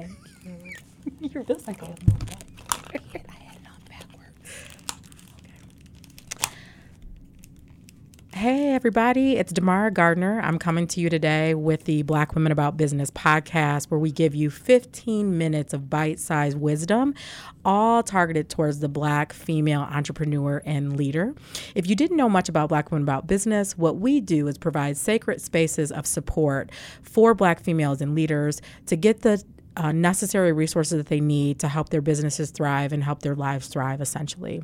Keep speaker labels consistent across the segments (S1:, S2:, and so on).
S1: Thank you.
S2: You're
S1: Feels like a little more back. I had it on backwards.
S2: Hey, everybody, it's Damara Gardner. I'm coming to you today with the Black Women About Business podcast, where we give you 15 minutes of bite sized wisdom, all targeted towards the Black female entrepreneur and leader. If you didn't know much about Black Women About Business, what we do is provide sacred spaces of support for Black females and leaders to get the uh, necessary resources that they need to help their businesses thrive and help their lives thrive, essentially.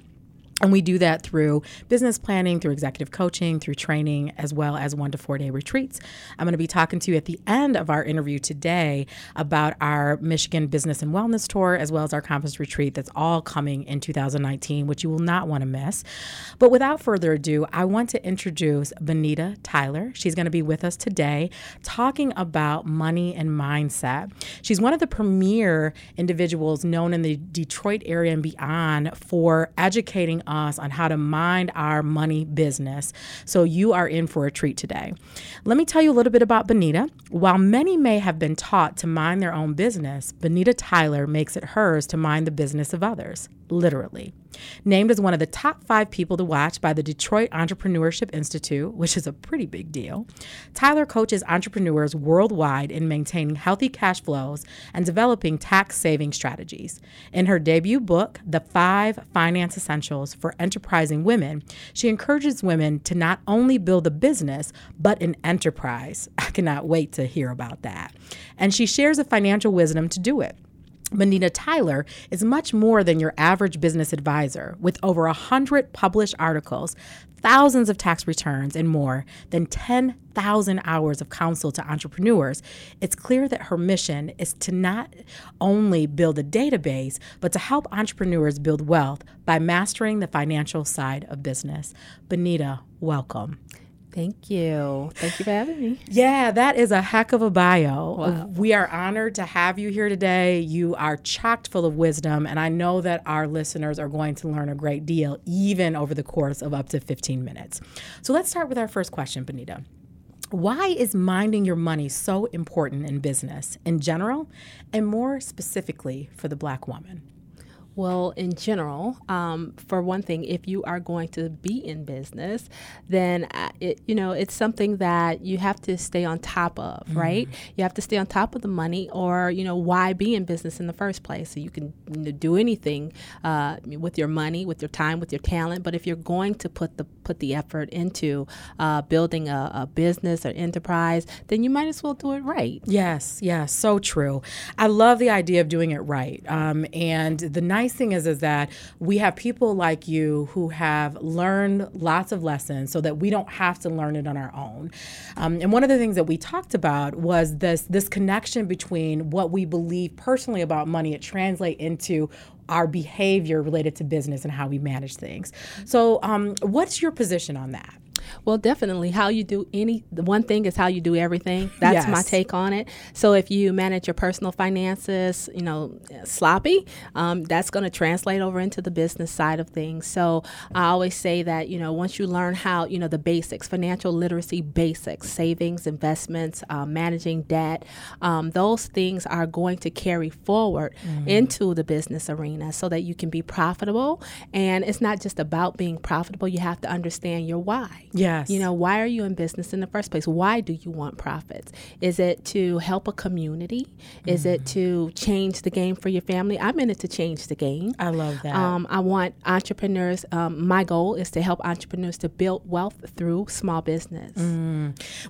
S2: And we do that through business planning, through executive coaching, through training, as well as one to four day retreats. I'm going to be talking to you at the end of our interview today about our Michigan Business and Wellness Tour, as well as our conference retreat that's all coming in 2019, which you will not want to miss. But without further ado, I want to introduce Benita Tyler. She's going to be with us today talking about money and mindset. She's one of the premier individuals known in the Detroit area and beyond for educating us on how to mind our money business. So you are in for a treat today. Let me tell you a little bit about Benita. While many may have been taught to mind their own business, Benita Tyler makes it hers to mind the business of others, literally. Named as one of the top five people to watch by the Detroit Entrepreneurship Institute, which is a pretty big deal, Tyler coaches entrepreneurs worldwide in maintaining healthy cash flows and developing tax saving strategies. In her debut book, The Five Finance Essentials for Enterprising Women, she encourages women to not only build a business, but an enterprise. I cannot wait to hear about that. And she shares the financial wisdom to do it. Benita Tyler is much more than your average business advisor, with over 100 published articles, thousands of tax returns, and more than 10,000 hours of counsel to entrepreneurs. It's clear that her mission is to not only build a database, but to help entrepreneurs build wealth by mastering the financial side of business. Benita, welcome.
S1: Thank you. Thank you for having me.
S2: Yeah, that is a heck of a bio.
S1: Wow.
S2: We are honored to have you here today. You are chocked full of wisdom, and I know that our listeners are going to learn a great deal, even over the course of up to 15 minutes. So let's start with our first question, Benita. Why is minding your money so important in business in general, and more specifically for the Black woman?
S1: Well, in general, um, for one thing, if you are going to be in business, then uh, it, you know it's something that you have to stay on top of,
S2: Mm-hmm.
S1: right? You have to stay on top of the money, or you know why be in business in the first place? So you can you know, do anything uh, with your money, with your time, with your talent. But if you're going to put the put the effort into uh, building a, a business or enterprise, then you might as well do it right.
S2: Yes, yes, so true. I love the idea of doing it right. Um, and the nice thing is, is that we have people like you who have learned lots of lessons, so that we don't have to learn it on our own. Um, and one of the things that we talked about was this this connection between what we believe personally about money. It translate into our behavior related to business and how we manage things. So, um, what's your position on that?
S1: Well, definitely. How you do any, the one thing is how you do everything. That's my take on it. So if you manage your personal finances, you know, sloppy, um, that's going to translate over into the business side of things. So I always say that, you know, once you learn how, you know, the basics, financial literacy basics, savings, investments, uh, managing debt, um, those things are going to carry forward into the business arena so that you can be profitable. And it's not just about being profitable, you have to understand your why.
S2: Yes.
S1: You know, why are you in business in the first place? Why do you want profits? Is it to help a community? Is it to change the game for your family? I'm in it to change the game.
S2: I love that.
S1: Um, I want entrepreneurs. Um, my goal is to help entrepreneurs to build wealth through small business.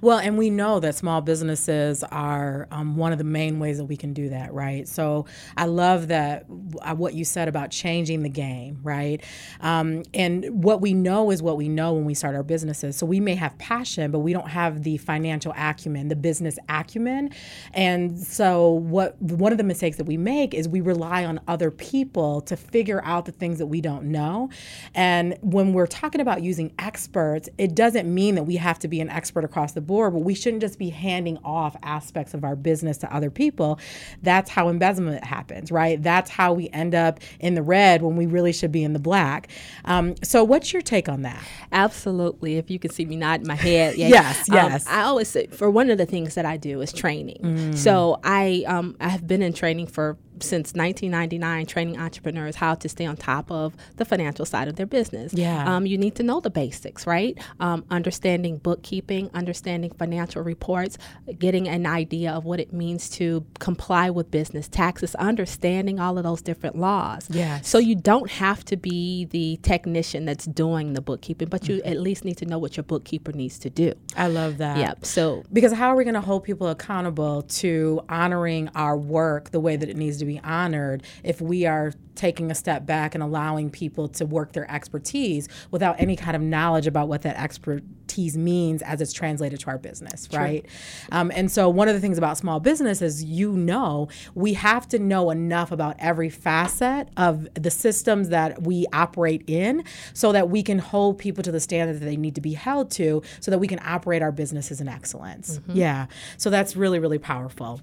S2: Well, and we know that small businesses are um, one of the main ways that we can do that, right? So I love that uh, what you said about changing the game, right? Um, and what we know is what we know when we start our businesses. So we may have passion, but we don't have the financial acumen, the business acumen. And so what one of the mistakes that we make is we rely on other people to figure out the things that we don't know. And when we're talking about using experts, it doesn't mean that we have to be an expert across the board, but we shouldn't just be handing off aspects of our business to other people. That's how embezzlement happens, right? That's how we end up in the red when we really should be in the black. Um, so, what's your take on that?
S1: Absolutely. If if you can see me nodding my head.
S2: Yeah, yes, yes.
S1: Um, I always say for one of the things that I do is training. Mm. So I um, I have been in training for since 1999 training entrepreneurs how to stay on top of the financial side of their business.
S2: Yeah.
S1: Um, you need to know the basics, right? Um, understanding bookkeeping, understanding financial reports, getting an idea of what it means to comply with business taxes, understanding all of those different laws.
S2: Yes.
S1: So you don't have to be the technician that's doing the bookkeeping, but you mm-hmm. at least need to know what your bookkeeper needs to do.
S2: I love that.
S1: Yep. So
S2: because how are we going to hold people accountable to honoring our work the way that it needs to be honored if we are taking a step back and allowing people to work their expertise without any kind of knowledge about what that expertise means as it's translated to our business, True. right? Um, and so, one of the things about small business is you know, we have to know enough about every facet of the systems that we operate in so that we can hold people to the standard that they need to be held to so that we can operate our businesses in excellence. Mm-hmm. Yeah. So, that's really, really powerful.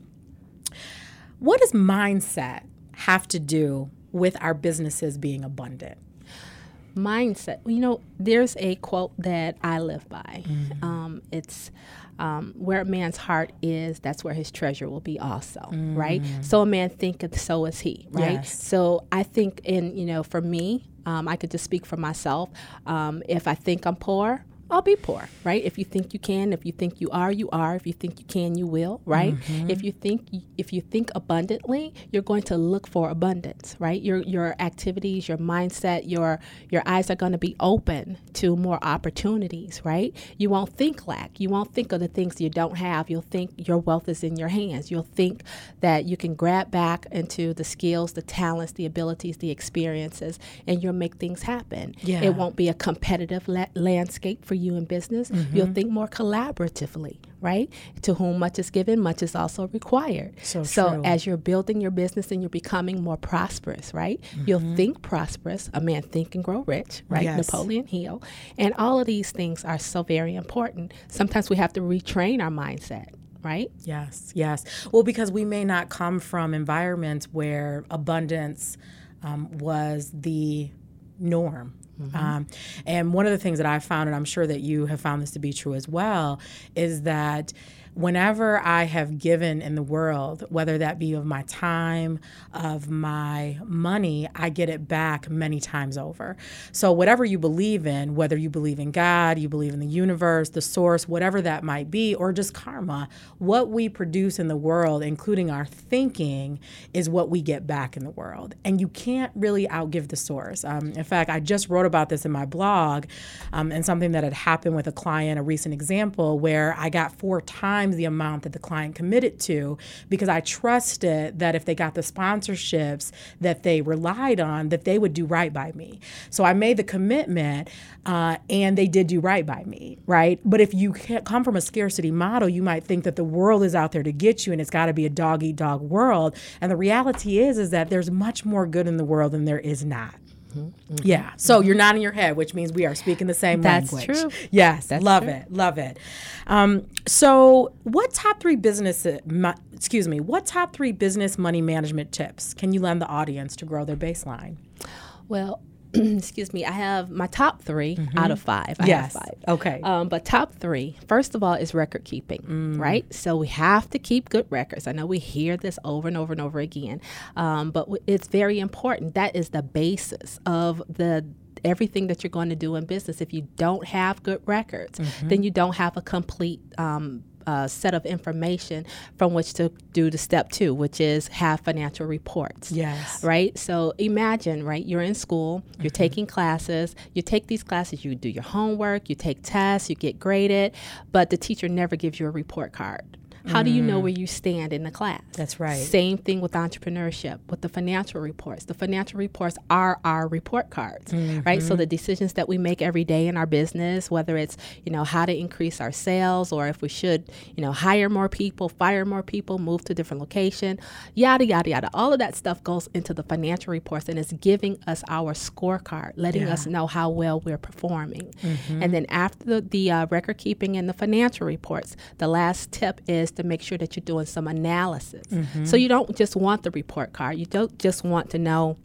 S2: What does mindset have to do with our businesses being abundant?
S1: Mindset. You know, there's a quote that I live by. Mm-hmm. Um, it's um, where a man's heart is, that's where his treasure will be also, mm-hmm. right? So a man thinketh, so is he, right?
S2: Yes.
S1: So I think, in you know, for me, um, I could just speak for myself. Um, if I think I'm poor, I'll be poor, right? If you think you can, if you think you are, you are. If you think you can, you will, right? Mm-hmm. If you think if you think abundantly, you're going to look for abundance, right? Your your activities, your mindset, your your eyes are going to be open to more opportunities, right? You won't think lack. You won't think of the things you don't have. You'll think your wealth is in your hands. You'll think that you can grab back into the skills, the talents, the abilities, the experiences, and you'll make things happen.
S2: Yeah.
S1: It won't be a competitive la- landscape for you you in business, mm-hmm. you'll think more collaboratively, right? To whom much is given, much is also required.
S2: So,
S1: so as you're building your business and you're becoming more prosperous, right? Mm-hmm. You'll think prosperous. A man think and grow rich, right?
S2: Yes.
S1: Napoleon Hill. And all of these things are so very important. Sometimes we have to retrain our mindset right?
S2: Yes, yes. Well, because we may not come from environments where abundance um, was the norm Mm-hmm. Um, and one of the things that I found, and I'm sure that you have found this to be true as well, is that whenever I have given in the world, whether that be of my time, of my money, I get it back many times over. So, whatever you believe in, whether you believe in God, you believe in the universe, the source, whatever that might be, or just karma, what we produce in the world, including our thinking, is what we get back in the world. And you can't really outgive the source. Um, in fact, I just wrote about this in my blog um, and something that had happened with a client, a recent example, where I got four times times the amount that the client committed to because I trusted that if they got the sponsorships that they relied on, that they would do right by me. So I made the commitment uh, and they did do right by me, right? But if you come from a scarcity model, you might think that the world is out there to get you and it's got to be a dog eat dog world. And the reality is, is that there's much more good in the world than there is not. Mm-hmm. Yeah. So you're nodding your head, which means we are speaking the same
S1: That's
S2: language.
S1: That's true.
S2: Yes.
S1: That's
S2: love
S1: true.
S2: it. Love it. Um, so, what top three business, uh, excuse me, what top three business money management tips can you lend the audience to grow their baseline?
S1: Well, excuse me, I have my top 3 mm-hmm. out of five. I
S2: yes.
S1: have five.
S2: Okay.
S1: Um, but top three, first of all, is record keeping, mm. right? So we have to keep good records. I know we hear this over and over and over again, um, but w- it's very important. That is the basis of the everything that you're going to do in business. If you don't have good records, mm-hmm. then you don't have a complete um, uh, set of information from which to do the step two, which is have financial reports.
S2: Yes.
S1: Right? So imagine, right, you're in school, you're mm-hmm. taking classes, you take these classes, you do your homework, you take tests, you get graded, but the teacher never gives you a report card. How mm. do you know mm. where you stand in the class?
S2: That's right.
S1: Same thing with entrepreneurship, with the financial reports. The financial reports are our report cards, mm-hmm. right? So the decisions that we make every day in our business, whether it's, you know, how to increase our sales or if we should, you know, hire more people, fire more people, move to a different location, yada, yada, yada. All of that stuff goes into the financial reports and it's giving us our scorecard, letting yeah. us know how well we're performing. Mm-hmm. And then after the, the uh, record keeping and the financial reports, the last tip is to make sure that you're doing some analysis. Mm-hmm. So you don't just want the report card. You don't just want to know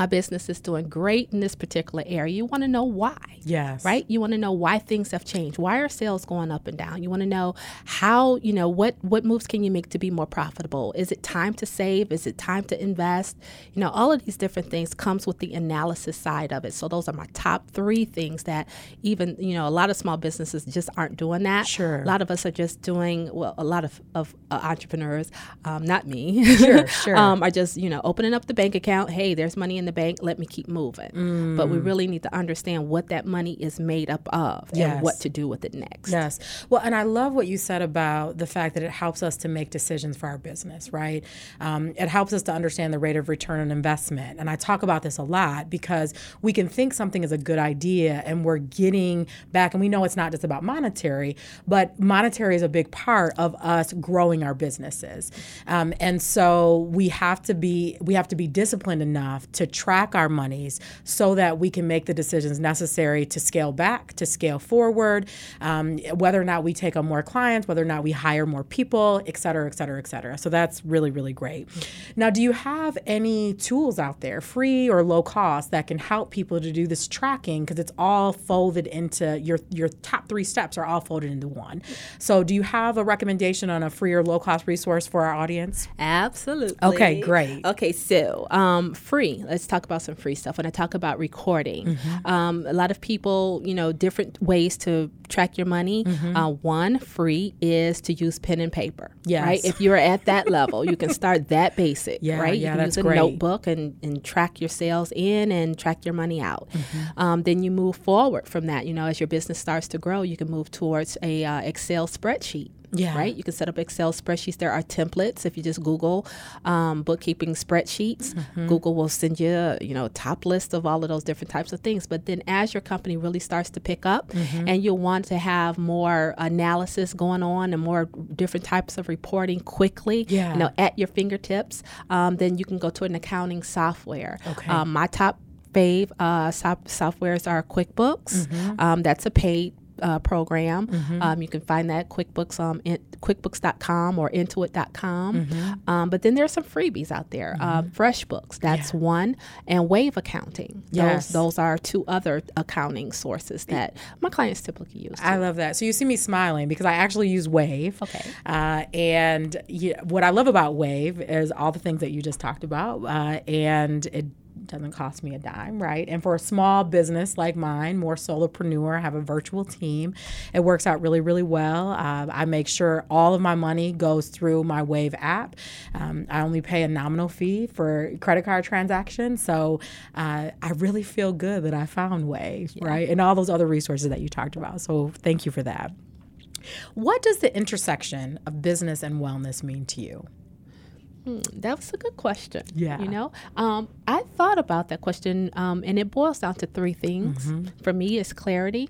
S1: my business is doing great in this particular area. You want to know why.
S2: Yes.
S1: Right? You want to know why things have changed. Why are sales going up and down? You want to know how, you know, what what moves can you make to be more profitable? Is it time to save? Is it time to invest? You know, all of these different things comes with the analysis side of it. So those are my top 3 things that even, you know, a lot of small businesses just aren't doing that.
S2: Sure.
S1: A lot of us are just doing well, a lot of of uh, entrepreneurs, um, not me.
S2: Sure, sure.
S1: um, are just, you know, opening up the bank account, hey, there's money in the bank, let me keep moving. Mm. But we really need to understand what that money is made up of
S2: Yes.
S1: and what to do with it next.
S2: Yes. Well, and I love what you said about the fact that it helps us to make decisions for our business, right? Um, it helps us to understand the rate of return on investment. And I talk about this a lot because we can think something is a good idea and we're getting back, and we know it's not just about monetary, but monetary is a big part of us growing our businesses. Um, and so we have to be we have to be disciplined enough to track our monies so that we can make the decisions necessary to scale back, to scale forward, um, whether or not we take on more clients, whether or not we hire more people, et cetera, et cetera, et cetera. So that's really, really great. Now, do you have any tools out there, free or low cost, that can help people to do this tracking? Because it's all folded into your your top three steps are all folded into one. So, do you have a recommendation on a free or low cost resource for our audience?
S1: Absolutely.
S2: Okay, great.
S1: Okay, so um, free. Let's talk about some free stuff. When I talk about recording,
S2: Mm-hmm.
S1: um, a lot of people, you know, different ways to track your money.
S2: Mm-hmm.
S1: Uh, one free is to use pen and paper.
S2: Yes.
S1: Right. If you're at that level, you can start that basic.
S2: Yeah,
S1: right.
S2: yeah,
S1: you can
S2: that's
S1: use a
S2: great.
S1: notebook and, and track your sales in and track your money out.
S2: Mm-hmm.
S1: Um, then you move forward from that. You know, as your business starts to grow, you can move towards a uh, Excel spreadsheet.
S2: Yeah.
S1: Right. You can set up Excel spreadsheets. There are templates. If you just Google um, bookkeeping spreadsheets,
S2: Mm-hmm.
S1: Google will send you, you know, a top list of all of those different types of things. But then as your company really starts to pick up
S2: Mm-hmm.
S1: and you'll want to have more analysis going on and more different types of reporting quickly,
S2: Yeah.
S1: you know, at your fingertips, um, then you can go to an accounting software.
S2: Okay.
S1: Um, my top fave uh, softwares are QuickBooks.
S2: Mm-hmm.
S1: Um, that's a paid uh, program. Um, you can find that QuickBooks um, in, QuickBooks.com or Intuit.com.
S2: Mm-hmm.
S1: Um, but then there's some freebies out there. Um, FreshBooks, that's one, and Wave Accounting.
S2: Yes.
S1: Those those are two other accounting sources that my clients typically use.
S2: I love that. So you see me smiling because I actually use Wave.
S1: Okay.
S2: Uh, and yeah, what I love about Wave is all the things that you just talked about, uh, and it doesn't cost me a dime, right? And for a small business like mine, more solopreneur, I have a virtual team, it works out really, really well. Uh, I make sure all of my money goes through my Wave app. Um, I only pay a nominal fee for credit card transactions, so uh, I really feel good that I found Wave, right? And all those other resources that you talked about. So thank you for that. What does the intersection of business and wellness mean to you?
S1: That was a good question.
S2: Yeah.
S1: You know, um, I thought about that question, um, and it boils down to three things.
S2: Mm-hmm.
S1: For me, it's clarity,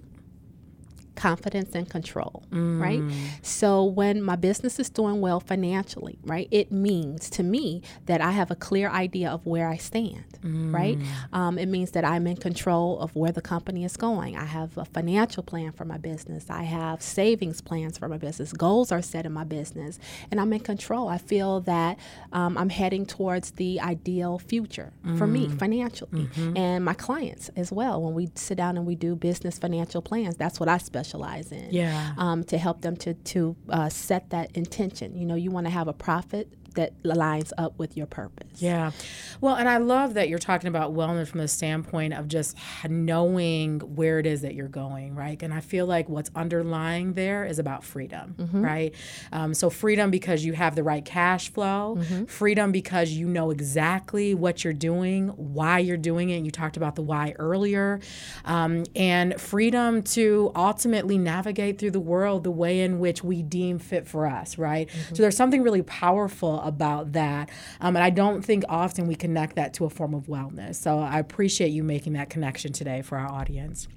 S1: confidence, and control,
S2: Mm.
S1: right? So when my business is doing well financially, right, it means to me that I have a clear idea of where I stand, right?
S2: Mm.
S1: Um, it means that I'm in control of where the company is going. I have a financial plan for my business. I have savings plans for my business. Goals are set in my business, and I'm in control. I feel that um, I'm heading towards the ideal future for me
S2: Mm.
S1: financially
S2: Mm-hmm.
S1: and my clients as well. When we sit down and we do business financial plans, that's what I specialize in.
S2: Yeah.
S1: Um, to help them to to uh, set that intention. You know, you want to have a profit that lines up with your purpose.
S2: Yeah. Well, and I love that you're talking about wellness from the standpoint of just knowing where it is that you're going, right? And I feel like what's underlying there is about freedom, right? Um, so, freedom because you have the right cash flow, freedom because you know exactly what you're doing, why you're doing it. You talked about the why earlier, um, and freedom to ultimately navigate through the world the way in which we deem fit for us, right? So, there's something really powerful about that. Um, and I don't think often we connect that to a form of wellness. So I appreciate you making that connection today for our audience.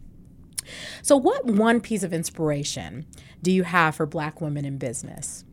S2: So, what one piece of inspiration do you have for Black women in business?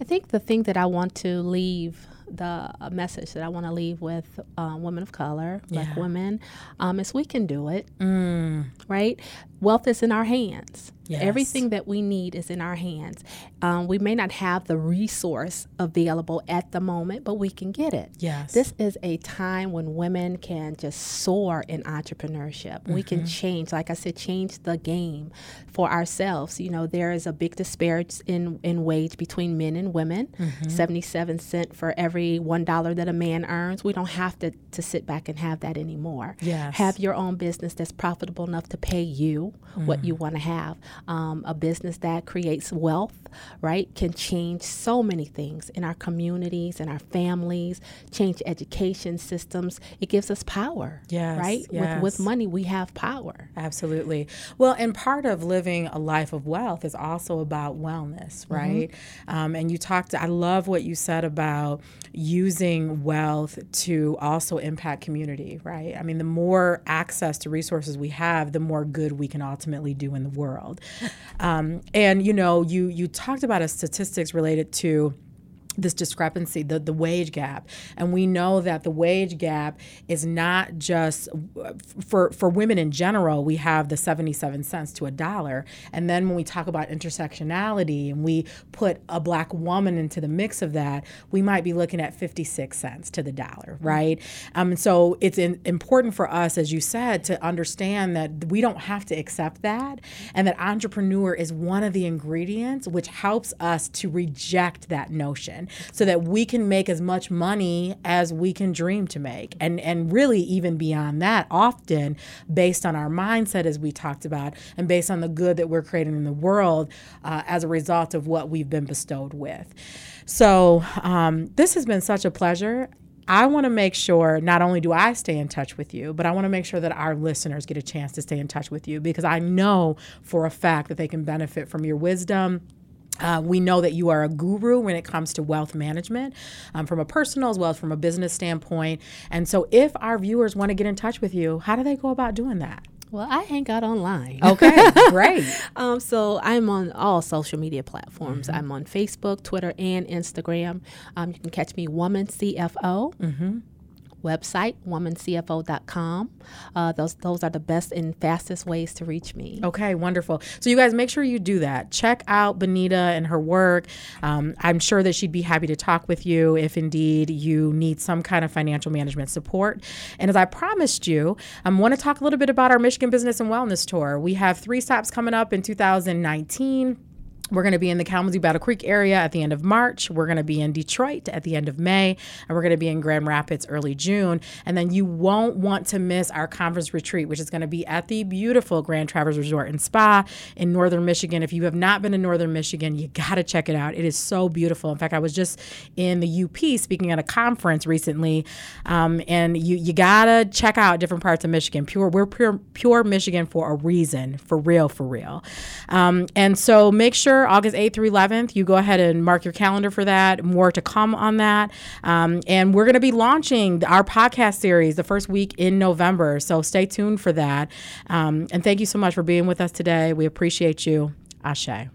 S1: I think the thing that I want to leave, the message that I want to leave with uh, women of color, black
S2: Yeah.
S1: women, um, is we can do it,
S2: Mm,
S1: right? wealth is in our hands.
S2: Yes.
S1: Everything that we need is in our hands. Um, we may not have the resource available at the moment, but we can get it.
S2: Yes.
S1: This is a time when women can just soar in entrepreneurship. We can mm-hmm. change, like I said, change the game for ourselves. You know, there is a big disparity in, in wage between men and women mm-hmm. 77 cent for every $1 that a man earns. We don't have to, to sit back and have that anymore.
S2: Yes.
S1: Have your own business that's profitable enough to pay you what you mm-hmm. want to have. Um, a business that creates wealth, right, can change so many things in our communities and our families, change education systems. It gives us power,
S2: Yes,
S1: right? With,
S2: yes.
S1: with money, we have power.
S2: Absolutely. Well, and part of living a life of wealth is also about wellness, right? Um, and you talked, I love what you said about using wealth to also impact community, right? I mean, the more access to resources we have, the more good we can ultimately do in the world. Um, and, you know, you, you talked about a statistics related to this discrepancy, the, the wage gap. And we know that the wage gap is not just for, for women in general, we have the 77 cents to a dollar. And then when we talk about intersectionality and we put a black woman into the mix of that, we might be looking at 56 cents to the dollar, right? Um, and so it's in, important for us, as you said, to understand that we don't have to accept that and that entrepreneur is one of the ingredients which helps us to reject that notion so that we can make as much money as we can dream to make and and really even beyond that often based on our mindset as we talked about and based on the good that we're creating in the world uh, as a result of what we've been bestowed with so um, this has been such a pleasure I want to make sure not only do I stay in touch with you, but I want to make sure that our listeners get a chance to stay in touch with you because I know for a fact that they can benefit from your wisdom. Uh, we know that you are a guru when it comes to wealth management um, from a personal as well as from a business standpoint. And so, if our viewers want to get in touch with you, how do they go about doing that?
S1: Well, I hang out online.
S2: Okay, great.
S1: Um, so I'm on all social media platforms. I'm on Facebook, Twitter, and Instagram. Um, you can catch me Woman CFO. Website womancfo.com. Uh, those those are the best and fastest ways to reach me.
S2: Okay, wonderful. So you guys make sure you do that. Check out Benita and her work. Um, I'm sure that she'd be happy to talk with you if indeed you need some kind of financial management support. And as I promised you, I want to talk a little bit about our Michigan Business and Wellness Tour. We have three stops coming up in 2019. We're going to be in the Kalamazoo Battle Creek area at the end of March. We're going to be in Detroit at the end of May, and we're going to be in Grand Rapids early June. And then you won't want to miss our conference retreat, which is going to be at the beautiful Grand Traverse Resort and Spa in Northern Michigan. If you have not been to Northern Michigan, you got to check it out. It is so beautiful. In fact, I was just in the UP speaking at a conference recently, um, and you you got to check out different parts of Michigan. Pure, we're pure pure Michigan for a reason, for real, for real. Um, and so make sure August 8th through 11th, you go ahead and mark your calendar for that. More to come on that. Um, and we're going to be launching our podcast series the first week in November. So stay tuned for that. Um, and thank you so much for being with us today. We appreciate you. Ashe.